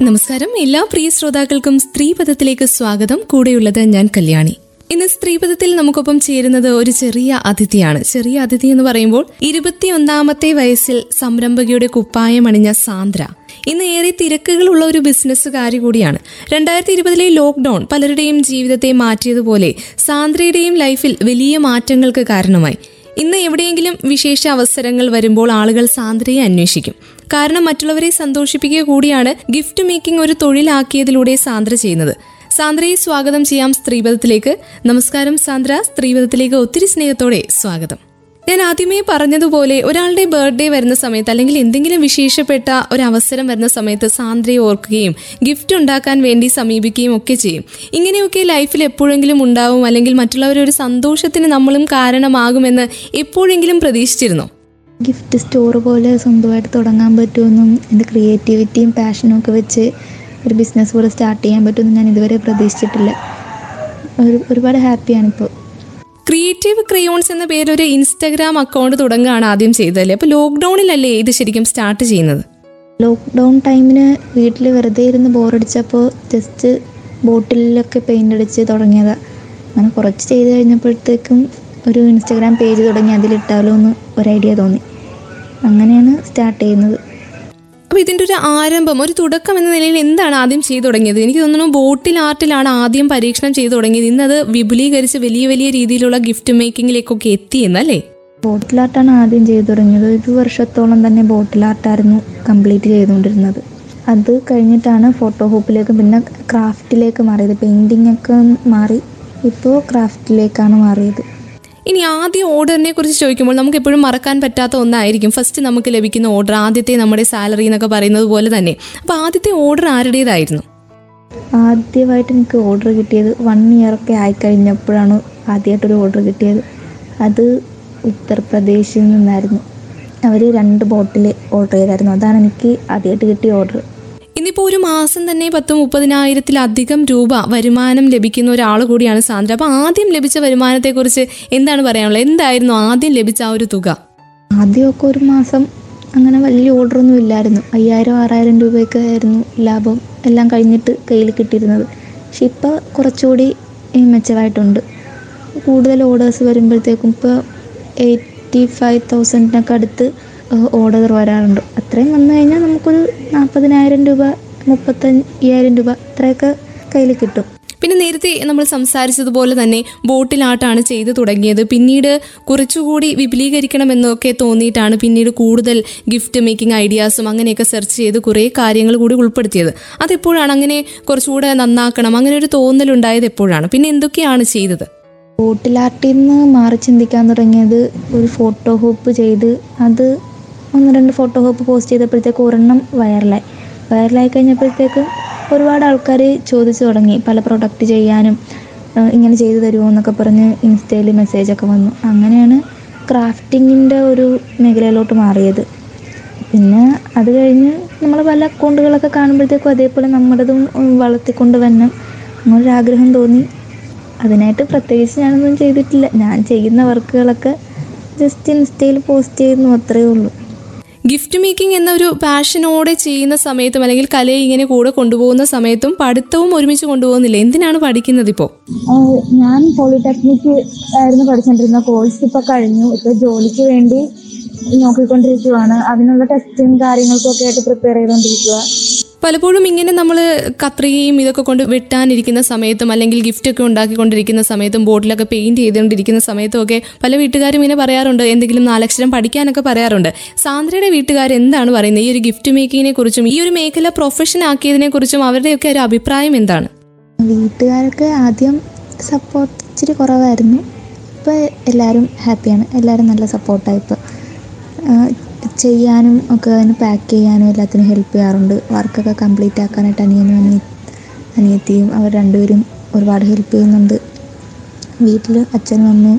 നമസ്കാരം. എല്ലാ പ്രിയ ശ്രോതാക്കൾക്കും സ്ത്രീപഥത്തിലേക്ക് സ്വാഗതം. കൂടെയുള്ളത് ഞാൻ കല്യാണി. ഇന്ന് സ്ത്രീപഥത്തിൽ നമുക്കൊപ്പം ചേരുന്നത് ഒരു ചെറിയ അതിഥിയാണ്. ചെറിയ അതിഥി എന്ന് പറയുമ്പോൾ ഇരുപത്തിയൊന്നാമത്തെ വയസ്സിൽ സംരംഭകയുടെ കുപ്പായം അണിഞ്ഞ സാന്ദ്ര. ഇന്ന് ഏറെ തിരക്കുകളുള്ള ഒരു ബിസിനസ്സുകാരി കൂടിയാണ്. രണ്ടായിരത്തി ഇരുപതിലെ ലോക്ക്ഡൌൺ പലരുടെയും ജീവിതത്തെ മാറ്റിയതുപോലെ സാന്ദ്രയുടെയും ലൈഫിൽ വലിയ മാറ്റങ്ങൾക്ക് കാരണമായി. ഇന്ന് എവിടെയെങ്കിലും വിശേഷ അവസരങ്ങൾ വരുമ്പോൾ ആളുകൾ സാന്ദ്രയെ അന്വേഷിക്കും. കാരണം മറ്റുള്ളവരെ സന്തോഷിപ്പിക്കുക കൂടിയാണ് ഗിഫ്റ്റ് മേക്കിംഗ് ഒരു തൊഴിലാക്കിയതിലൂടെ സാന്ദ്ര ചെയ്യുന്നത്. സാന്ദ്രയെ സ്വാഗതം ചെയ്യാം സ്ത്രീപഥത്തിലേക്ക് നമസ്കാരം സാന്ദ്ര. സ്ത്രീപഥത്തിലേക്ക് ഒത്തിരി സ്നേഹത്തോടെ സ്വാഗതം. ഞാൻ ആദ്യമേ പറഞ്ഞതുപോലെ ഒരാളുടെ ബർത്ത്ഡേ വരുന്ന സമയത്ത് അല്ലെങ്കിൽ എന്തെങ്കിലും വിശേഷപ്പെട്ട ഒരു അവസരം വരുന്ന സമയത്ത് സാന്ദ്രയെ ഓർക്കുകയും ഗിഫ്റ്റ് ഉണ്ടാക്കാൻ വേണ്ടി സമീപിക്കുകയും ഒക്കെ ചെയ്യും. ഇങ്ങനെയൊക്കെ ലൈഫിൽ എപ്പോഴെങ്കിലും ഉണ്ടാവും അല്ലെങ്കിൽ മറ്റുള്ളവരുടെ ഒരു സന്തോഷത്തിന് നമ്മളും കാരണമാകുമെന്ന് എപ്പോഴെങ്കിലും പ്രതീക്ഷിച്ചിരുന്നു? ഗിഫ്റ്റ് സ്റ്റോർ പോലെ സ്വന്തമായിട്ട് തുടങ്ങാൻ പറ്റുമെന്നും എന്റെ ക്രിയേറ്റിവിറ്റിയും പാഷനും ഒക്കെ വെച്ച് ഒരു ബിസിനസ് പോലെ സ്റ്റാർട്ട് ചെയ്യാൻ പറ്റുമെന്ന് ഞാൻ ഇതുവരെ പ്രതീക്ഷിച്ചിട്ടില്ല. ഒരു ഒരുപാട് ഹാപ്പിയാണിപ്പോൾ ക്രിയേറ്റീവ് ക്രയോൺസ് എന്ന പേരൊരു ഇൻസ്റ്റാഗ്രാം അക്കൗണ്ട് തുടങ്ങുകയാണ് ആദ്യം ചെയ്തതല്ലേ? അപ്പോൾ ലോക്ക്ഡൌണിലല്ലേ ഇത് ശരിക്കും സ്റ്റാർട്ട് ചെയ്യുന്നത്? ലോക്ക്ഡൗൺ ടൈമിന് വീട്ടിൽ വെറുതെ ഇരുന്ന് ബോറടിച്ചപ്പോൾ ജസ്റ്റ് ബോട്ടിലൊക്കെ പെയിന്റ് അടിച്ച് തുടങ്ങിയതാ. അങ്ങനെ കുറച്ച് ചെയ്ത് കഴിഞ്ഞപ്പോഴത്തേക്കും ഒരു ഇൻസ്റ്റാഗ്രാം പേജ് തുടങ്ങി. അതിലിട്ടാലോ എന്ന് ഒരു ഐഡിയ തോന്നി. അങ്ങനെയാണ് സ്റ്റാർട്ട് ചെയ്യുന്നത്. അപ്പൊ ഇതിന്റെ ഒരു ആരംഭം ഒരു തുടക്കം എന്ന നിലയിൽ എന്താണ് ആദ്യം ചെയ്തു തുടങ്ങിയത്? എനിക്ക് തോന്നുന്നു ബോട്ടിൽ ആർട്ടിലാണ് ആദ്യം പരീക്ഷണം ചെയ്തു തുടങ്ങിയത്. ഇന്നത് വിപുലീകരിച്ച് വലിയ വലിയ രീതിയിലുള്ള ഗിഫ്റ്റ് മേക്കിങ്ങിലേക്കൊക്കെ എത്തിയെന്നല്ലേ ബോട്ടിൽ ആർട്ടാണ് ആദ്യം ചെയ്തു തുടങ്ങിയത്. ഒരു വർഷത്തോളം തന്നെ ബോട്ടിൽ ആർട്ടായിരുന്നു കംപ്ലീറ്റ് ചെയ്തുകൊണ്ടിരുന്നത്. അത് കഴിഞ്ഞിട്ടാണ് ഫോട്ടോ ഹോപ്പിലേക്ക് പിന്നെ ക്രാഫ്റ്റിലേക്ക് മാറിയത്. പെയിന്റിംഗ് ഒക്കെ മാറി. ഇപ്പോൾ ക്രാഫ്റ്റിലേക്കാണ് മാറിയത്. ഇനി ആദ്യ ഓർഡറിനെ കുറിച്ച് ചോദിക്കുമ്പോൾ നമുക്ക് എപ്പോഴും മറക്കാൻ പറ്റാത്ത ഒന്നായിരിക്കും. ഫസ്റ്റ് നമുക്ക് ലഭിക്കുന്ന ഓർഡർ ആദ്യത്തെ നമ്മുടെ സാലറി എന്നൊക്കെ പറയുന്നത് പോലെ തന്നെ. അപ്പൊ ആദ്യത്തെ ഓർഡർ ആരുടേതായിരുന്നു? ആദ്യമായിട്ട് എനിക്ക് ഓർഡർ കിട്ടിയത് വൺ ഇയർ ഒക്കെ ആയി ആയിക്കഴിഞ്ഞപ്പോഴാണ് ആദ്യമായിട്ടൊരു ഓർഡർ കിട്ടിയത്. അത് ഉത്തർപ്രദേശിൽ നിന്നായിരുന്നു. അവർ രണ്ട് ബോട്ടിൽ ഓർഡർ ചെയ്തായിരുന്നു. അതാണ് എനിക്ക് ആദ്യമായിട്ട് കിട്ടിയ ഓർഡർ ഇന്നിപ്പോ ഒരു മാസം തന്നെ പത്ത് മുപ്പതിനായിരത്തിലധികം രൂപ വരുമാനം ലഭിക്കുന്ന ഒരാൾ കൂടിയാണ് സാന്ദ്ര. അപ്പൊ ആദ്യം ലഭിച്ച വരുമാനത്തെക്കുറിച്ച് എന്താണ് പറയാനുള്ളത്? എന്തായിരുന്നു ആദ്യം ലഭിച്ച ആ ഒരു തുക? ആദ്യമൊക്കെ ഒരു മാസം അങ്ങനെ വലിയ ഓർഡറൊന്നും ഇല്ലായിരുന്നു. അയ്യായിരം ആറായിരം രൂപയൊക്കെ ആയിരുന്നു ലാഭം എല്ലാം കഴിഞ്ഞിട്ട് കയ്യിൽ കിട്ടിയിരുന്നത്. പക്ഷെ ഇപ്പോൾ കുറച്ചുകൂടി മെച്ചമായിട്ടുണ്ട്. കൂടുതൽ ഓർഡേഴ്സ് വരുമ്പോഴത്തേക്കും ഇപ്പോൾ എയ്റ്റി ഫൈവ് തൗസൻഡിനൊക്കെ അടുത്ത് ഓർഡർ വരാറുണ്ട്. അത്രയും വന്നു കഴിഞ്ഞാൽ നമുക്കൊരു നാൽപ്പതിനായിരം രൂപ മുപ്പത്തയ്യായിരം രൂപ അത്രയൊക്കെ കയ്യിൽ കിട്ടും. പിന്നെ നേരത്തെ നമ്മൾ സംസാരിച്ചതുപോലെ തന്നെ ബോട്ടിലാട്ടാണ് ചെയ്തു തുടങ്ങിയത്. പിന്നീട് കുറച്ചുകൂടി വിപുലീകരിക്കണമെന്നൊക്കെ തോന്നിയിട്ടാണ് പിന്നീട് കൂടുതൽ ഗിഫ്റ്റ് മേക്കിംഗ് ഐഡിയാസും അങ്ങനെയൊക്കെ സെർച്ച് ചെയ്ത് കുറേ കാര്യങ്ങൾ കൂടി ഉൾപ്പെടുത്തിയത്. അതെപ്പോഴാണ് അങ്ങനെ കുറച്ചുകൂടെ നന്നാക്കണം? അങ്ങനെ ഒരു തോന്നലുണ്ടായത് എപ്പോഴാണ്? പിന്നെ എന്തൊക്കെയാണ് ചെയ്തത്? ബോട്ടിലാട്ടിൽ നിന്ന് മാറി ചിന്തിക്കാൻ തുടങ്ങിയത് ഒരു ഫോട്ടോ ഹോപ്പ് ചെയ്ത് അത് ഒന്ന് രണ്ട് ഫോട്ടോ ഒക്കെ പോസ്റ്റ് ചെയ്തപ്പോഴത്തേക്ക് ഒരെണ്ണം വൈറലായി വൈറലായി കഴിഞ്ഞപ്പോഴത്തേക്ക് ഒരുപാട് ആൾക്കാർ ചോദിച്ചു തുടങ്ങി പല പ്രൊഡക്റ്റ് ചെയ്യാനും ഇങ്ങനെ ചെയ്തു തരുമോ എന്നൊക്കെ പറഞ്ഞ് ഇൻസ്റ്റയിൽ മെസ്സേജൊക്കെ വന്നു. അങ്ങനെയാണ് ക്രാഫ്റ്റിങ്ങിന്റെ ഒരു മേഖലയിലോട്ട് മാറിയത്. പിന്നെ അത് കഴിഞ്ഞ് നമ്മൾ പല അക്കൗണ്ടുകളൊക്കെ കാണുമ്പോഴത്തേക്കും അതേപോലെ നമ്മുടേതും വളർത്തിക്കൊണ്ട് വരണം അങ്ങനൊരാഗ്രഹം തോന്നി. അതിനായിട്ട് പ്രത്യേകിച്ച് ഞാനൊന്നും ചെയ്തിട്ടില്ല. ഞാൻ ചെയ്യുന്ന വർക്കുകളൊക്കെ ജസ്റ്റ് ഇൻസ്റ്റയിൽ പോസ്റ്റ് ചെയ്യുന്നു അത്രയേ ഉള്ളൂ. ഗിഫ്റ്റ് മേക്കിംഗ് എന്നൊരു പാഷനോടെ ചെയ്യുന്ന സമയത്തും അല്ലെങ്കിൽ കലയെ ഇങ്ങനെ കൂടെ കൊണ്ടുപോകുന്ന സമയത്തും പഠിത്തവും ഒരുമിച്ച് കൊണ്ടുപോകുന്നില്ല? എന്തിനാണ് പഠിക്കുന്നത് ഇപ്പോൾ ഞാൻ പോളിടെക്നിക്ക് ആയിരുന്നു പഠിച്ചുകൊണ്ടിരുന്ന കോഴ്സ് ഇപ്പൊ കഴിഞ്ഞു. ഇപ്പൊ ജോലിക്ക് വേണ്ടി നോക്കിക്കൊണ്ടിരിക്കുവാണ്. അതിനുള്ള ടെസ്റ്റും കാര്യങ്ങൾക്കും ഒക്കെ ആയിട്ട് പ്രിപ്പയർ ചെയ്തുകൊണ്ടിരിക്കുക പലപ്പോഴും ഇങ്ങനെ നമ്മൾ കത്രികയും ഇതൊക്കെ കൊണ്ട് വെട്ടാനിരിക്കുന്ന സമയത്തും അല്ലെങ്കിൽ ഗിഫ്റ്റ് ഒക്കെ ഉണ്ടാക്കിക്കൊണ്ടിരിക്കുന്ന സമയത്തും ബോട്ടിലൊക്കെ പെയിന്റ് ചെയ്തുകൊണ്ടിരിക്കുന്ന സമയത്തും ഒക്കെ പല വീട്ടുകാരും ഇങ്ങനെ പറയാറുണ്ട്. എന്തെങ്കിലും നാലക്ഷരം പഠിക്കാനൊക്കെ പറയാറുണ്ട്. സാന്ദ്രയുടെ വീട്ടുകാർ എന്താണ് പറയുന്നത്? ഈ ഒരു ഗിഫ്റ്റ് മേക്കിങ്ങിനെ കുറിച്ചും ഈ ഒരു മേഖല പ്രൊഫഷൻ ആക്കിയതിനെ കുറിച്ചും അവരുടെയൊക്കെ ഒരു അഭിപ്രായം എന്താണ്? വീട്ടുകാരൊക്കെ ആദ്യം സപ്പോർട്ട് ഇച്ചിരി കുറവായിരുന്നു. ഇപ്പോൾ എല്ലാവരും ഹാപ്പിയാണ് എല്ലാവരും നല്ല സപ്പോർട്ടായി ഇപ്പോൾ ചെയ്യാനും ഒക്കെ അതിന് പാക്ക് ചെയ്യാനും എല്ലാത്തിനും ഹെൽപ്പ് ചെയ്യാറുണ്ട്. വർക്കൊക്കെ കംപ്ലീറ്റ് ആക്കാനായിട്ട് അനിയനും അനിയ അനിയത്തിയും അവർ രണ്ടുപേരും ഒരുപാട് ഹെൽപ്പ് ചെയ്യുന്നുണ്ട്. വീട്ടിൽ അച്ഛനും അമ്മയും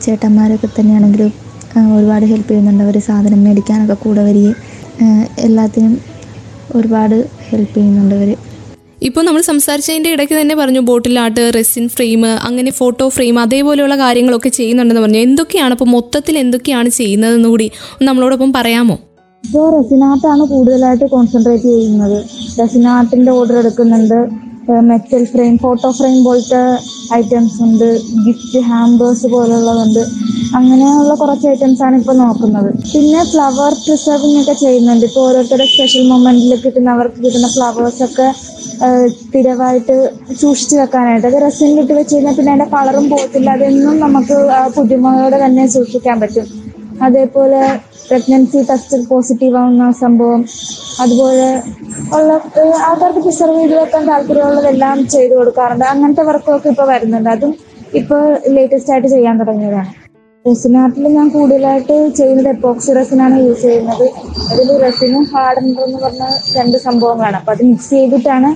ചേട്ടന്മാരൊക്കെ തന്നെയാണെങ്കിലും ഒരുപാട് ഹെൽപ്പ് ചെയ്യുന്നുണ്ട്. അവർ സാധനം മേടിക്കാനൊക്കെ കൂടെ വരികയും എല്ലാത്തിനും ഒരുപാട് ഹെൽപ്പ് ചെയ്യുന്നുണ്ട് അവർ ഇപ്പോൾ നമ്മൾ സംസാരിച്ചതിന്റെ ഇടയ്ക്ക് തന്നെ പറഞ്ഞു ബോട്ടിൽ ആർട്ട് റെസിൻ ഫ്രെയിം അങ്ങനെ ഫോട്ടോ ഫ്രെയിം അതേപോലെയുള്ള കാര്യങ്ങളൊക്കെ ചെയ്യുന്നുണ്ടെന്ന് പറഞ്ഞു. എന്തൊക്കെയാണ് അപ്പോൾ മൊത്തത്തിൽ എന്തൊക്കെയാണ് ചെയ്യുന്നതെന്ന് കൂടി നമ്മളോടൊപ്പം പറയാമോ? ഇപ്പോൾ റെസിനാർട്ടാണ് കൂടുതലായിട്ട് കോൺസെൻട്രേറ്റ് ചെയ്യുന്നത്. റെസിനാർട്ടിന്റെ ഓർഡർ എടുക്കുന്നുണ്ട്. മെറ്റൽ ഫ്രെയിം ഫോട്ടോ ഫ്രെയിം പോലത്തെ ഐറ്റംസ് ഉണ്ട്. ഗിഫ്റ്റ് ഹാമ്പേഴ്സ് പോലുള്ളതുണ്ട്. അങ്ങനെയുള്ള കുറച്ച് ഐറ്റംസ് ആണ് ഇപ്പോൾ നോക്കുന്നത്. പിന്നെ ഫ്ലവർ പ്രിസർവിംഗ് ഒക്കെ ചെയ്യുന്നുണ്ട്. ഇപ്പോൾ ഓരോരുത്തരുടെ സ്പെഷ്യൽ മൊമെന്റിൽ കിട്ടുന്ന അവർക്ക് കിട്ടുന്ന ഫ്ലവേഴ്സ് ഒക്കെ സ്ഥിരമായിട്ട് സൂക്ഷിച്ചു വെക്കാനായിട്ട്. അത് റെസിനിലിട്ട് വെച്ച് കഴിഞ്ഞാൽ പിന്നെ അതിന്റെ കളറും പോകത്തില്ല. അതൊന്നും നമുക്ക് പുതുമയോടെ തന്നെ സൂക്ഷിക്കാൻ പറ്റും. അതേപോലെ പ്രഗ്നൻസി ടെസ്റ്റ് പോസിറ്റീവ് ആവുന്ന സംഭവം അതുപോലെ ഉള്ള ആൾക്കാർക്ക് പ്രിസർവ് ചെയ്ത് വെക്കാൻ താല്പര്യമുള്ളതെല്ലാം ചെയ്തു കൊടുക്കാറുണ്ട്. അങ്ങനത്തെ വർക്കൊക്കെ ഇപ്പോൾ വരുന്നുണ്ട്. അതും ഇപ്പോൾ ലേറ്റസ്റ്റ് ആയിട്ട് ചെയ്യാൻ തുടങ്ങിയതാണ്. റെസിനാർട്ടിൽ ഞാൻ കൂടുതലായിട്ട് ചെയ്യുന്നത് എപ്പോക്സി റെസിനാണ് യൂസ് ചെയ്യുന്നത്. അതിൽ റെസിനും ഹാർഡ് എന്ന് പറഞ്ഞ രണ്ട് സംഭവങ്ങളാണ്. അപ്പോൾ അത് മിക്സ് ചെയ്തിട്ടാണ്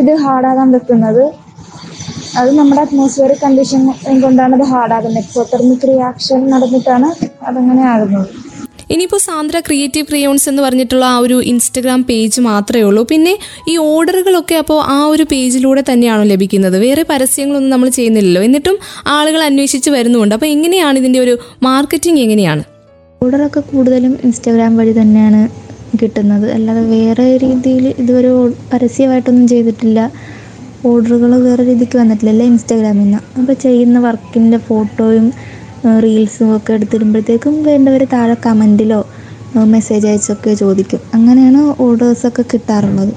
ഇത് ഹാർഡാകാൻ വെക്കുന്നത്. അത് നമ്മുടെ അറ്റ്മോസ്ഫിയറിക് കണ്ടീഷൻ കൊണ്ടാണ് അത് ഹാർഡാകുന്നത് എക്സോതെർമിക് റിയാക്ഷൻ നടന്നിട്ടാണ് അതങ്ങനെ ആകുന്നത്. ഇനിയിപ്പോൾ സാന്ദ്ര ക്രിയേറ്റീവ് ക്രിയോൺസ് എന്ന് പറഞ്ഞിട്ടുള്ള ആ ഒരു ഇൻസ്റ്റഗ്രാം പേജ് മാത്രമേ ഉള്ളൂ. പിന്നെ ഈ ഓർഡറുകളൊക്കെ അപ്പോൾ ആ ഒരു പേജിലൂടെ തന്നെയാണോ ലഭിക്കുന്നത്? വേറെ പരസ്യങ്ങളൊന്നും നമ്മൾ ചെയ്യുന്നില്ലല്ലോ. എന്നിട്ടും ആളുകൾ അന്വേഷിച്ച് വരുന്നുണ്ട്. അപ്പോൾ എങ്ങനെയാണ് ഇതിന്റെ ഒരു മാർക്കറ്റിംഗ് എങ്ങനെയാണ്? ഓർഡറൊക്കെ കൂടുതലും ഇൻസ്റ്റാഗ്രാം വഴി തന്നെയാണ് കിട്ടുന്നത്. അല്ലാതെ വേറെ രീതിയിൽ ഇതുവരെ പരസ്യമായിട്ടൊന്നും ചെയ്തിട്ടില്ല. ഓർഡറുകൾ വേറെ രീതിക്ക് വന്നിട്ടില്ല എല്ലാം ഇൻസ്റ്റാഗ്രാമിൽ നിന്ന് അപ്പോൾ ചെയ്യുന്ന വർക്കിന്റെ ഫോട്ടോയും റീൽസും ഒക്കെ എടുത്തിടുമ്പോഴത്തേക്കും വേണ്ടവർ താഴെ കമന്റിലോ മെസ്സേജ് അയച്ചൊക്കെ ചോദിക്കും. അങ്ങനെയാണ് ഓർഡേഴ്സൊക്കെ കിട്ടാറുള്ളത്.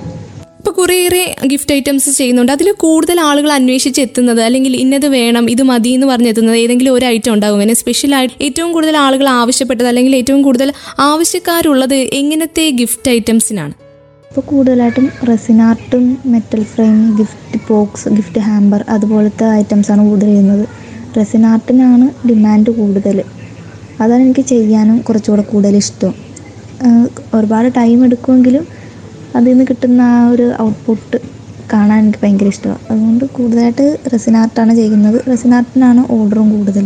ഇപ്പോൾ കുറേയേറെ ഗിഫ്റ്റ് ഐറ്റംസ് ചെയ്യുന്നുണ്ട്. അതിൽ കൂടുതൽ ആളുകൾ അന്വേഷിച്ച് എത്തുന്നത് അല്ലെങ്കിൽ ഇന്നത് വേണം ഇത് മതി എന്ന് പറഞ്ഞ് എത്തുന്നത് ഏതെങ്കിലും ഒരു ഐറ്റം ഉണ്ടാകും. അങ്ങനെ സ്പെഷ്യലായിട്ട് ഏറ്റവും കൂടുതൽ ആളുകൾ ആവശ്യപ്പെട്ടത് അല്ലെങ്കിൽ ഏറ്റവും കൂടുതൽ ആവശ്യക്കാരുള്ളത് എങ്ങനത്തെ ഗിഫ്റ്റ് ഐറ്റംസിനാണ് ഇപ്പോൾ കൂടുതലായിട്ടും resin ആർട്ടും metal frame gift box gift hamper അതുപോലത്തെ ഐറ്റംസാണ് കൂടുതൽ ചെയ്യുന്നത്. റെസിനാർട്ടിനാണ് ഡിമാൻഡ് കൂടുതൽ. അതാണ് എനിക്ക് ചെയ്യാനും കുറച്ചുകൂടെ കൂടുതൽ ഇഷ്ടം. ഒരുപാട് ടൈം എടുക്കുമെങ്കിലും അതിൽ നിന്ന് കിട്ടുന്ന ആ ഒരു ഔട്ട്പുട്ട് കാണാൻ എനിക്ക് ഭയങ്കര ഇഷ്ടമാണ്. അതുകൊണ്ട് കൂടുതലായിട്ട് റെസിനാർട്ടാണ് ചെയ്യുന്നത്. റെസിനാർട്ടിനാണ് ഓർഡറും കൂടുതൽ.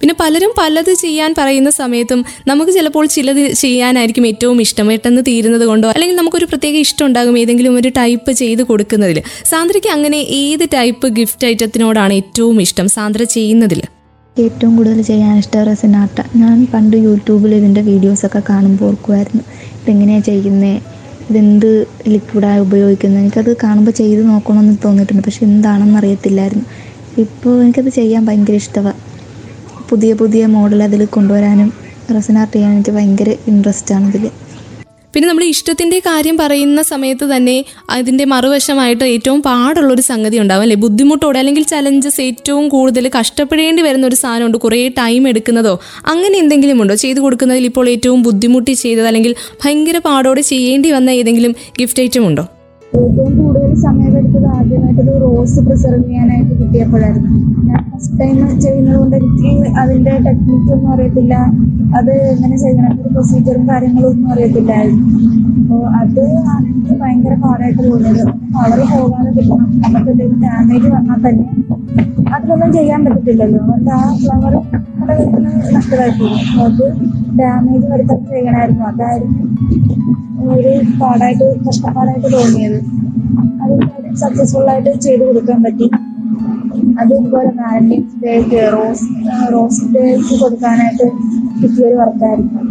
പിന്നെ പലരും പലത് ചെയ്യാൻ പറയുന്ന സമയത്തും നമുക്ക് ചിലപ്പോൾ ചിലത് ചെയ്യാനായിരിക്കും ഏറ്റവും ഇഷ്ടം. പെട്ടെന്ന് തീരുന്നത് കൊണ്ടോ അല്ലെങ്കിൽ നമുക്കൊരു പ്രത്യേക ഇഷ്ടം ഉണ്ടാകും ഏതെങ്കിലും ഒരു ടൈപ്പ് ചെയ്ത് കൊടുക്കുന്നതിൽ. സാന്ദ്രയ്ക്ക് അങ്ങനെ ഏത് ടൈപ്പ് ഗിഫ്റ്റ് ഐറ്റത്തിനോടാണ് ഏറ്റവും ഇഷ്ടം? സാന്ദ്ര ചെയ്യുന്നതിൽ. ഏറ്റവും കൂടുതൽ ചെയ്യാൻ ഇഷ്ടം റെസിനാർട്ട ഞാൻ പണ്ട് യൂട്യൂബിൽ ഇതിന്റെ വീഡിയോസൊക്കെ കാണുമ്പോൾ ഓർക്കുമായിരുന്നു. ഇതെങ്ങനെയാണ് ചെയ്യുന്നത് ഇതെന്ത് ലിക്വിഡാണ് ഉപയോഗിക്കുന്നത് എനിക്കത് കാണുമ്പോൾ ചെയ്ത് നോക്കണമെന്ന് തോന്നിയിട്ടുണ്ട്. പക്ഷെ എന്താണെന്ന് അറിയത്തില്ലായിരുന്നു. ഇപ്പോൾ എനിക്കത് ചെയ്യാൻ ഭയങ്കര ഇഷ്ടമാണ് പുതിയ പുതിയ മോഡൽ അതിൽ കൊണ്ടുവരാനും റെസിനാർട്ട് ചെയ്യാനും എനിക്ക് ഭയങ്കര ഇൻട്രസ്റ്റ് ആണ് ഇതിൽ പിന്നെ നമ്മൾ ഇഷ്ടത്തിന്റെ കാര്യം പറയുന്ന സമയത്ത് തന്നെ അതിന്റെ മറുവശമായിട്ട് ഏറ്റവും പാടുള്ള ഒരു സംഗതി ഉണ്ടാവും അല്ലെ? ബുദ്ധിമുട്ടോടെ അല്ലെങ്കിൽ ചലഞ്ചസ് ഏറ്റവും കൂടുതൽ കഷ്ടപ്പെടേണ്ടി വരുന്ന ഒരു സാധനമുണ്ട് കുറേ ടൈം എടുക്കുന്നതോ. അങ്ങനെ എന്തെങ്കിലും ഉണ്ടോ? ചെയ്തു കൊടുക്കുന്നതിൽ ഇപ്പോൾ ഏറ്റവും ബുദ്ധിമുട്ടി ചെയ്തത് അല്ലെങ്കിൽ ഭയങ്കര പാടോടെ ചെയ്യേണ്ടി വന്ന ഏതെങ്കിലും ഗിഫ്റ്റ് ഐറ്റം ഉണ്ടോ? ഏറ്റവും കൂടുതൽ സമയമെടുത്തത് ആദ്യമായിട്ടൊരു റോസ് പ്രിസർവ് ചെയ്യാനായിട്ട് കിട്ടിയപ്പോഴായിരുന്നു. ഞാൻ ഫസ്റ്റ് ടൈം ചെയ്യുന്നത് കൊണ്ട് എനിക്ക് അതിന്റെ ടെക്നിക്കൊന്നും അറിയത്തില്ല. അത് എങ്ങനെ ചെയ്യണം ഒരു പ്രൊസീജിയറും കാര്യങ്ങളും ഒന്നും അറിയത്തില്ലായിരുന്നു. അപ്പോൾ അത് ആണ് എനിക്ക് ഭയങ്കര പാടായിട്ട് തോന്നിയത്. കളർ പോകാതെ കിട്ടണം. നമുക്ക് എന്തെങ്കിലും ഡാമേജ് വന്നാൽ തന്നെ അതിനൊന്നും ചെയ്യാൻ പറ്റത്തില്ലല്ലോ. അതുകൊണ്ട് ആ ഫ്ലവർ നമ്മുടെ വീട്ടിൽ അത് ഡാമേജ് വരുത്താൻ ചെയ്യണമായിരുന്നു. അതായിരുന്നു ഒരു പാടായിട്ട് കഷ്ടപ്പാടായിട്ട് തോന്നിയത്. അത് സക്സസ്ഫുൾ ആയിട്ട് ചെയ്തു കൊടുക്കാൻ പറ്റി. അതുപോലെ വാലന്റൈൻസ് ഡേക്ക് റോസ് റോസ് ഡേക്ക് കൊടുക്കാനായിട്ട് കിട്ടിയൊരു വർക്കായിരുന്നു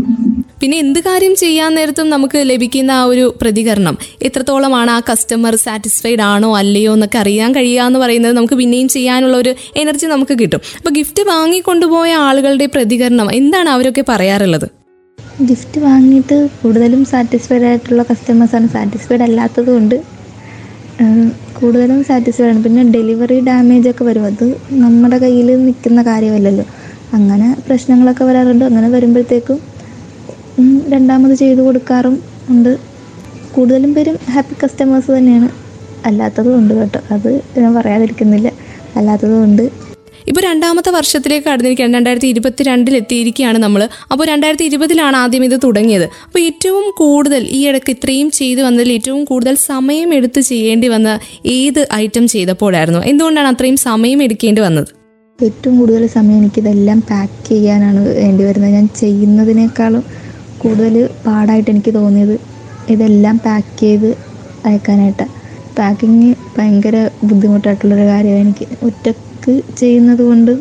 പിന്നെ എന്ത് കാര്യം ചെയ്യാൻ നേരത്തും നമുക്ക് ലഭിക്കുന്ന ആ ഒരു പ്രതികരണം? എത്രത്തോളമാണ് ആ കസ്റ്റമർ സാറ്റിസ്ഫൈഡ് ആണോ അല്ലയോ എന്നൊക്കെ അറിയാൻ കഴിയുക എന്ന് പറയുന്നത് നമുക്ക് പിന്നെയും ചെയ്യാനുള്ള ഒരു എനർജി നമുക്ക് കിട്ടും. അപ്പോൾ ഗിഫ്റ്റ് വാങ്ങിക്കൊണ്ടുപോയ ആളുകളുടെ പ്രതികരണം എന്താണ് അവരൊക്കെ പറയാറുള്ളത്? ഗിഫ്റ്റ് വാങ്ങിയിട്ട് കൂടുതലും സാറ്റിസ്ഫൈഡ് ആയിട്ടുള്ള കസ്റ്റമേഴ്സാണ് സാറ്റിസ്ഫൈഡ് അല്ലാത്തത് കൊണ്ട് കൂടുതലും സാറ്റിസ്ഫൈഡ് ആണ്. പിന്നെ ഡെലിവറി ഡാമേജ് ഒക്കെ വരും. അത് നമ്മുടെ കയ്യിൽ നിൽക്കുന്ന കാര്യമല്ലല്ലോ. അങ്ങനെ പ്രശ്നങ്ങളൊക്കെ വരാറുണ്ട്. അങ്ങനെ വരുമ്പോഴത്തേക്കും രണ്ടാമത് ചെയ്തു കൊടുക്കാറും ഉണ്ട്. കൂടുതലും പേരും ഹാപ്പി കസ്റ്റമേഴ്സ് തന്നെയാണ്. അല്ലാത്തതും ഉണ്ട് കേട്ടോ. അത് ഞാൻ പറയാതിരിക്കുന്നില്ല. അല്ലാത്തതും ഉണ്ട്. ഇപ്പോൾ രണ്ടാമത്തെ വർഷത്തിലേക്ക് കടന്നിരിക്കുകയാണ്. രണ്ടായിരത്തി ഇരുപത്തിരണ്ടിൽ എത്തിയിരിക്കുകയാണ് നമ്മൾ അപ്പോൾ രണ്ടായിരത്തി ഇരുപതിലാണ് ആദ്യം ഇത് തുടങ്ങിയത്. അപ്പോൾ ഏറ്റവും കൂടുതൽ ഈ ഇടയ്ക്ക് ഇത്രയും ചെയ്തു വന്നതിൽ ഏറ്റവും കൂടുതൽ സമയം എടുത്ത് ചെയ്യേണ്ടി വന്ന ഏത് ഐറ്റം ചെയ്തപ്പോഴായിരുന്നു? എന്തുകൊണ്ടാണ് അത്രയും സമയം എടുക്കേണ്ടി വന്നത്? ഏറ്റവും കൂടുതൽ സമയം എനിക്കിതെല്ലാം പാക്ക് ചെയ്യാനാണ് വേണ്ടി വരുന്നത്. ഞാൻ ചെയ്യുന്നതിനേക്കാളും കൂടുതൽ പാടായിട്ട് എനിക്ക് തോന്നിയത് ഇതെല്ലാം പാക്ക് ചെയ്ത് അയക്കാനായിട്ടാണ്. പാക്കിങ് ഭയങ്കര ബുദ്ധിമുട്ടായിട്ടുള്ളൊരു കാര്യമാണ്. എനിക്ക് ഒറ്റയ്ക്ക് ചെയ്യുന്നത് കൊണ്ട്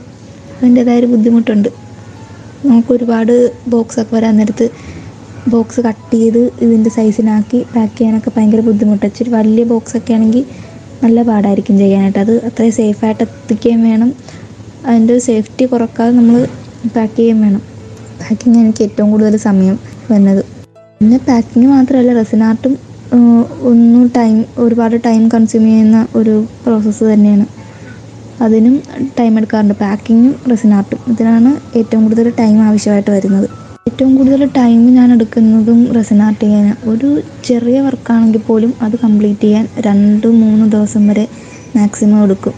അതിന്റെതായ ഒരു ബുദ്ധിമുട്ടുണ്ട്. നമുക്ക് ഒരുപാട് ബോക്സൊക്കെ വരാൻ നേരത്ത് ബോക്സ് കട്ട് ചെയ്ത് ഇതിന്റെ സൈസിനാക്കി പാക്ക് ചെയ്യാനൊക്കെ ഭയങ്കര ബുദ്ധിമുട്ട്. ഇച്ചിരി വലിയ ബോക്സൊക്കെ ആണെങ്കിൽ നല്ല പാടായിരിക്കും ചെയ്യാനായിട്ട്. അത് അത്രയും സേഫായിട്ട് എത്തിക്കുകയും വേണം. അതിന്റെ സേഫ്റ്റി കുറക്കാതെ നമ്മൾ പാക്ക് ചെയ്യുകയും വേണം. പാക്കിങ് എനിക്ക് ഏറ്റവും കൂടുതൽ സമയം വന്നത് പിന്നെ പാക്കിങ് മാത്രമല്ല റെസിനാർട്ടും ഒന്നും ടൈം ഒരുപാട് ടൈം കൺസ്യൂം ചെയ്യുന്ന ഒരു പ്രോസസ്സ് തന്നെയാണ്. അതിനും ടൈം എടുക്കാറുണ്ട്. പാക്കിങ്ങും റെസിൻ ആർട്ടും ഇതിനാണ് ഏറ്റവും കൂടുതൽ ടൈം ആവശ്യമായിട്ട് വരുന്നത്. ഏറ്റവും കൂടുതൽ ടൈം ഞാൻ എടുക്കുന്നതും റെസിൻ ആർട്ട് ചെയ്യാൻ ഒരു ചെറിയ വർക്കാണെങ്കിൽ പോലും അത് കംപ്ലീറ്റ് ചെയ്യാൻ രണ്ട് മൂന്ന് ദിവസം വരെ മാക്സിമം എടുക്കും.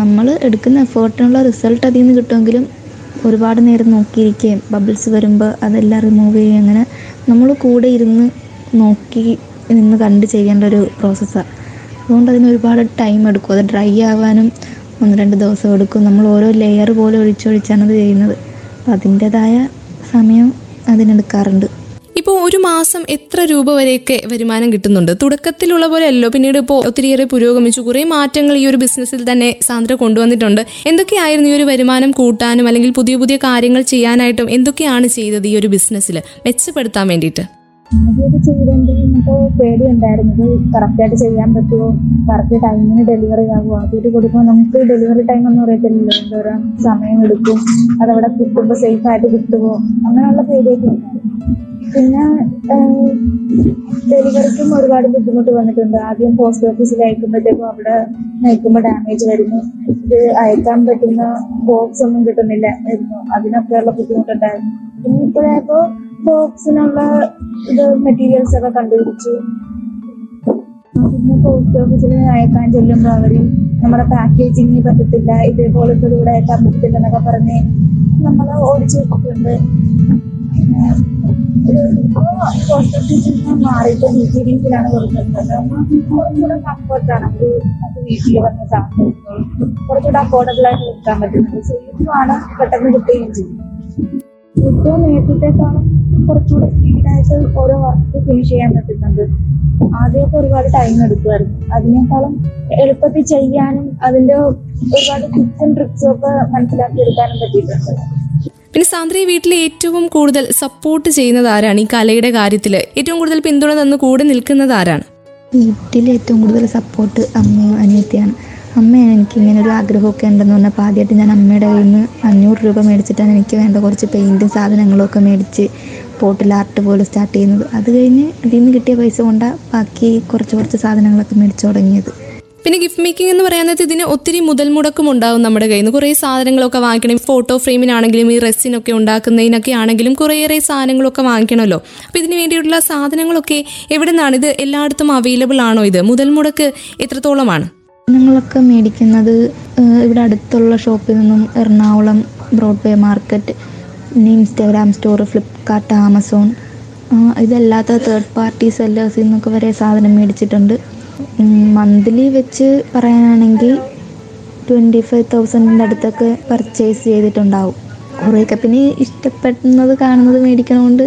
നമ്മൾ എടുക്കുന്ന എഫേർട്ടിനുള്ള റിസൾട്ട് അതിൽ നിന്ന് കിട്ടുമെങ്കിലും ഒരുപാട് നേരം നോക്കിയിരിക്കുകയും ബബിൾസ് വരുമ്പോൾ അതെല്ലാം റിമൂവ് ചെയ്യുകയും അങ്ങനെ നമ്മൾ കൂടെ ഇരുന്ന് നോക്കി നിന്ന് കണ്ട് ചെയ്യേണ്ട ഒരു പ്രോസസ്സാണ് അതുകൊണ്ട് അതിന് ഒരുപാട് ടൈം എടുക്കും. അത് ഡ്രൈ ആവാനും ഒന്ന് രണ്ട് ദിവസം എടുക്കും. നമ്മൾ ഓരോ ലെയർ പോലെ ഒഴിച്ചൊഴിച്ചാണ് അത് ചെയ്യുന്നത്. അപ്പം അതിന്റെതായ സമയം അതിനെടുക്കാറുണ്ട്. ഇപ്പോൾ ഒരു മാസം എത്ര രൂപ വരെയൊക്കെ വരുമാനം കിട്ടുന്നുണ്ട്? തുടക്കത്തിലുള്ള പോലെ അല്ലോ. പിന്നീട് ഇപ്പോൾ ഒത്തിരിയേറെ പുരോഗമിച്ചു. കുറേ മാറ്റങ്ങൾ ഈ ഒരു ബിസിനസ്സിൽ തന്നെ സാന്ദ്ര കൊണ്ടുവന്നിട്ടുണ്ട്. എന്തൊക്കെയായിരുന്നു ഈ ഒരു വരുമാനം കൂട്ടാനും അല്ലെങ്കിൽ പുതിയ പുതിയ കാര്യങ്ങൾ ചെയ്യാനായിട്ടും എന്തൊക്കെയാണ് ചെയ്തത് ഈ ഒരു ബിസിനസ്സിൽ മെച്ചപ്പെടുത്താൻ വേണ്ടിയിട്ട്. ആദ്യമൊക്കെ ചെയ്തെങ്കിൽ നമുക്ക് പേടിയുണ്ടായിരുന്നു ഇത് കറക്റ്റായിട്ട് ചെയ്യാൻ പറ്റുമോ? കറക്റ്റ് ടൈമിന് ഡെലിവറി ആകുമോ ആദ്യമായിട്ട് കൊടുക്കുമ്പോൾ നമുക്ക് ഡെലിവറി ടൈം ഒന്നും അറിയത്തില്ലല്ലോ. എന്തോരം സമയം എടുക്കും. അതവിടെ കിട്ടുമ്പോൾ സേഫ് ആയിട്ട് കിട്ടുമോ? അങ്ങനെയുള്ള പേടിയൊക്കെ ഉണ്ടായിരുന്നു. പിന്നെ ഡെലിവറിക്കും ഒരുപാട് ബുദ്ധിമുട്ട് വന്നിട്ടുണ്ട്. ആദ്യം പോസ്റ്റ് ഓഫീസിൽ അയക്കുമ്പോഴത്തേക്കും അവിടെ അയക്കുമ്പോൾ ഡാമേജ് വരുന്നു. ഇത് അയക്കാൻ പറ്റുന്ന ബോക്സ് ഒന്നും കിട്ടുന്നില്ല ആയിരുന്നു. അതിനൊക്കെയുള്ള ബുദ്ധിമുട്ടുണ്ടായിരുന്നു. പിന്നെ ഇപ്പോഴായപ്പോ ബോക്സിനുള്ള ഇത് മെറ്റീരിയൽസ് ഒക്കെ കണ്ടുപിടിച്ചു. പിന്നെ പോസ്റ്റ് ഓഫീസിൽ അയക്കാൻ ചെല്ലുമ്പോൾ അവർ നമ്മുടെ പാക്കേജിങ് പറ്റത്തില്ല ഇതേപോലത്തെ ഇവിടെ അയക്കാൻ പറ്റത്തില്ല എന്നൊക്കെ പറഞ്ഞ് നമ്മൾ ഓടിച്ചു വെച്ചിട്ടുണ്ട്. മാറിയിട്ട് കംഫർട്ടാണ് വീട്ടിൽ കുറച്ചുകൂടെ അഫോർഡബിൾ ആയിട്ട് പെട്ടെന്ന് ചെയ്യും ഇപ്പോൾ ഓരോ വർക്ക് ഫിനിഷ് ചെയ്യാൻ പറ്റുന്നുണ്ട് ആദ്യമൊക്കെ ഒരുപാട് ടൈം എടുക്കുമായിരുന്നു. അതിനേക്കാളും എളുപ്പത്തിൽ ചെയ്യാനും അതിന്റെ ഒരുപാട് ടിപ്സും ട്രിക്സും ഒക്കെ മനസ്സിലാക്കി എടുക്കാനും പറ്റിയിട്ടുണ്ട്. പിന്നെ സാന്ദ്രയെ വീട്ടിൽ ഏറ്റവും കൂടുതൽ സപ്പോർട്ട് ചെയ്യുന്നത് ആരാണ്? ഈ കലയുടെ കാര്യത്തിൽ ഏറ്റവും കൂടുതൽ പിന്തുണ തന്ന് കൂടെ നിൽക്കുന്നത് ആരാണ്? വീട്ടിൽ ഏറ്റവും കൂടുതൽ സപ്പോർട്ട് അമ്മയും അനിയത്തിയാണ്. അമ്മയാണ് എനിക്ക് ഇങ്ങനെ ഒരു ആഗ്രഹമൊക്കെ ഉണ്ടെന്ന് പറഞ്ഞപ്പോൾ ആദ്യമായിട്ട് ഞാൻ അമ്മയുടെ കയ്യിൽ നിന്ന് അഞ്ഞൂറ് രൂപ മേടിച്ചിട്ടാണ് എനിക്ക് വേണ്ട കുറച്ച് പെയിന്റും സാധനങ്ങളൊക്കെ മേടിച്ച് പോട്ടിൽ ആർട്ട് പോലെ സ്റ്റാർട്ട് ചെയ്യുന്നത്. അത് കഴിഞ്ഞ് അതിൽ നിന്ന് കിട്ടിയ പൈസ കൊണ്ടാണ് ബാക്കി കുറച്ച് കുറച്ച് സാധനങ്ങളൊക്കെ മേടിച്ചു തുടങ്ങിയത്. പിന്നെ ഗിഫ്റ്റ് മേക്കിംഗ് എന്ന് പറയുന്നത് ഇതിന് ഒത്തിരി മുതൽ മുടക്കും ഉണ്ടാവും നമ്മുടെ കയ്യിൽ നിന്ന്. കുറേ സാധനങ്ങളൊക്കെ വാങ്ങിക്കണം. ഫോട്ടോ ഫ്രെയിമിനാണെങ്കിലും ഈ റെസിനൊക്കെ ഉണ്ടാക്കുന്നതിനൊക്കെ ആണെങ്കിലും കുറേയേറെ സാധനങ്ങളൊക്കെ വാങ്ങിക്കണമല്ലോ. അപ്പോൾ ഇതിന് വേണ്ടിയിട്ടുള്ള സാധനങ്ങളൊക്കെ എവിടെ നിന്നാണ്? ഇത് എല്ലായിടത്തും അവൈലബിൾ ആണോ ഇത്? മുതൽ മുടക്ക് എത്രത്തോളമാണ്? സാധനങ്ങളൊക്കെ മേടിക്കുന്നത് ഇവിടെ അടുത്തുള്ള ഷോപ്പിൽ നിന്നും എറണാകുളം ബ്രോഡ്വേ മാർക്കറ്റ് പിന്നെ ഇൻസ്റ്റാഗ്രാം സ്റ്റോർ ഫ്ലിപ്കാർട്ട് ആമസോൺ ഇതല്ലാത്ത തേർഡ് പാർട്ടി സെല്ലേഴ്സിൽ നിന്നൊക്കെ വരെ സാധനം മേടിച്ചിട്ടുണ്ട്. മന്ത്ലി വെച്ച് പറയാനാണെങ്കിൽ ട്വന്റി ഫൈവ് തൗസൻഡിന്റെ അടുത്തൊക്കെ പർച്ചേസ് ചെയ്തിട്ടുണ്ടാവും. കുറേയൊക്കെ പിന്നെ ഇഷ്ടപ്പെടുന്നത് കാണുന്നത് മേടിക്കണതുകൊണ്ട്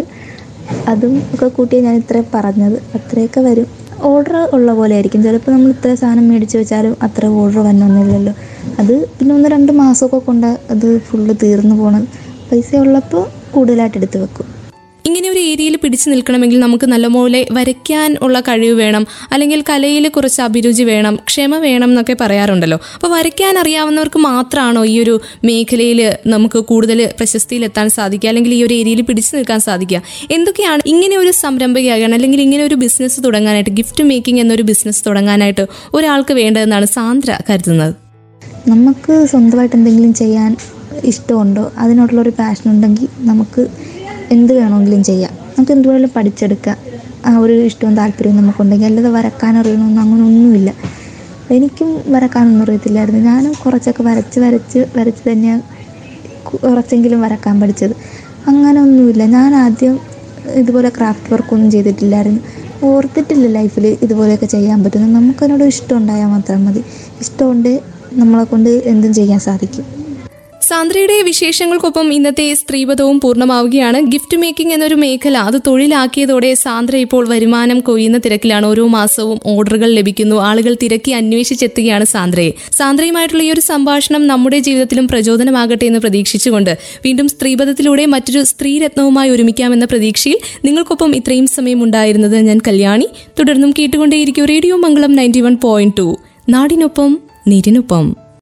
അതും ഒക്കെ കൂട്ടിയാണ് ഞാൻ ഇത്രയും പറഞ്ഞത്. അത്രയൊക്കെ വരും. ഓർഡർ ഉള്ള പോലെ ആയിരിക്കും. ചിലപ്പോൾ നമ്മൾ ഇത്ര സാധനം മേടിച്ച് വെച്ചാലും അത്ര ഓർഡർ വന്നൊന്നുമില്ലല്ലോ. അത് പിന്നെ ഒന്ന് രണ്ട് മാസമൊക്കെ കൊണ്ട് അത് ഫുള്ള് തീർന്നു പോകണം പൈസ ഉള്ളപ്പോൾ കൂടുതലായിട്ട് എടുത്ത് വെക്കും. ഇങ്ങനെ ഒരു ഏരിയയിൽ പിടിച്ചു നിൽക്കണമെങ്കിൽ നമുക്ക് നല്ലപോലെ വരയ്ക്കാൻ ഉള്ള കഴിവ് വേണം. അല്ലെങ്കിൽ കലയിൽ കുറച്ച് അഭിരുചി വേണം ക്ഷമ വേണം എന്നൊക്കെ പറയാറുണ്ടല്ലോ. അപ്പോൾ വരയ്ക്കാൻ അറിയാവുന്നവർക്ക് മാത്രമാണോ ഈ ഒരു മേഖലയിൽ നമുക്ക് കൂടുതൽ പ്രശസ്തിയിലെത്താൻ സാധിക്കുക? അല്ലെങ്കിൽ ഈ ഒരു ഏരിയയിൽ പിടിച്ചു നിൽക്കാൻ സാധിക്കുക? എന്തൊക്കെയാണ് ഇങ്ങനെ ഒരു സംരംഭകയാകാൻ അല്ലെങ്കിൽ ഇങ്ങനെ ഒരു ബിസിനസ് തുടങ്ങാനായിട്ട് ഗിഫ്റ്റ് മേക്കിംഗ് എന്നൊരു ബിസിനസ് തുടങ്ങാനായിട്ട് ഒരാൾക്ക് വേണ്ടതെന്നാണ് സാന്ദ്ര കരുതുന്നത്? നമുക്ക് സ്വന്തമായിട്ട് എന്തെങ്കിലും ചെയ്യാൻ ഇഷ്ടമുണ്ടോ? അതിനോടുള്ള ഒരു പാഷൻ ഉണ്ടെങ്കിൽ നമുക്ക് എന്ത് വേണമെങ്കിലും ചെയ്യാം. നമുക്ക് എന്ത് വേണമെങ്കിലും പഠിച്ചെടുക്കാം. ആ ഒരു ഇഷ്ടവും താല്പര്യവും നമുക്കുണ്ടെങ്കിൽ അല്ലാതെ വരക്കാൻ അറിയണമെന്നോ അങ്ങനെ ഒന്നുമില്ല. എനിക്കും വരക്കാനൊന്നും അറിയത്തില്ലായിരുന്നു. ഞാനും കുറച്ചൊക്കെ വരച്ച് വരച്ച് വരച്ച് തന്നെയാണ് കുറച്ചെങ്കിലും വരക്കാൻ പഠിച്ചത്. അങ്ങനെ ഒന്നുമില്ല. ഞാൻ ആദ്യം ഇതുപോലെ ക്രാഫ്റ്റ് വർക്കൊന്നും ചെയ്തിട്ടില്ലായിരുന്നു. ഓർത്തിട്ടില്ല ലൈഫിൽ ഇതുപോലെയൊക്കെ ചെയ്യാൻ പറ്റുന്നു നമുക്കതിനോട് ഇഷ്ടം ഉണ്ടായാൽ മാത്രം മതി. ഇഷ്ടമുണ്ട് നമ്മളെ കൊണ്ട് എന്തും ചെയ്യാൻ സാധിക്കും. സാന്ദ്രയുടെ വിശേഷങ്ങൾക്കൊപ്പം ഇന്നത്തെ സ്ത്രീപഥവും പൂർണമാവുകയാണ്. ഗിഫ്റ്റ് മേക്കിംഗ് എന്നൊരു മേഖല അത് തൊഴിലാക്കിയതോടെ സാന്ദ്ര ഇപ്പോൾ വരുമാനം കൊയ്യുന്ന തിരക്കിലാണ്. ഓരോ മാസവും ഓർഡറുകൾ ലഭിക്കുന്നു. ആളുകൾ തിരക്കി അന്വേഷിച്ചെത്തുകയാണ് സാന്ദ്രയെ. സാന്ദ്രയുമായിട്ടുള്ള ഈ ഒരു സംഭാഷണം നമ്മുടെ ജീവിതത്തിലും പ്രചോദനമാകട്ടെ എന്ന് പ്രതീക്ഷിച്ചുകൊണ്ട് വീണ്ടും സ്ത്രീപഥത്തിലൂടെ മറ്റൊരു സ്ത്രീരത്നവുമായി ഒരുമിക്കാമെന്ന പ്രതീക്ഷയിൽ നിങ്ങൾക്കൊപ്പം ഇത്രയും സമയം ഉണ്ടായിരുന്നത് ഞാൻ കല്യാണി. തുടർന്നും കേട്ടുകൊണ്ടേയിരിക്കും radio Mangalam ninety one point two. നാടിനൊപ്പം നീരിനൊപ്പം.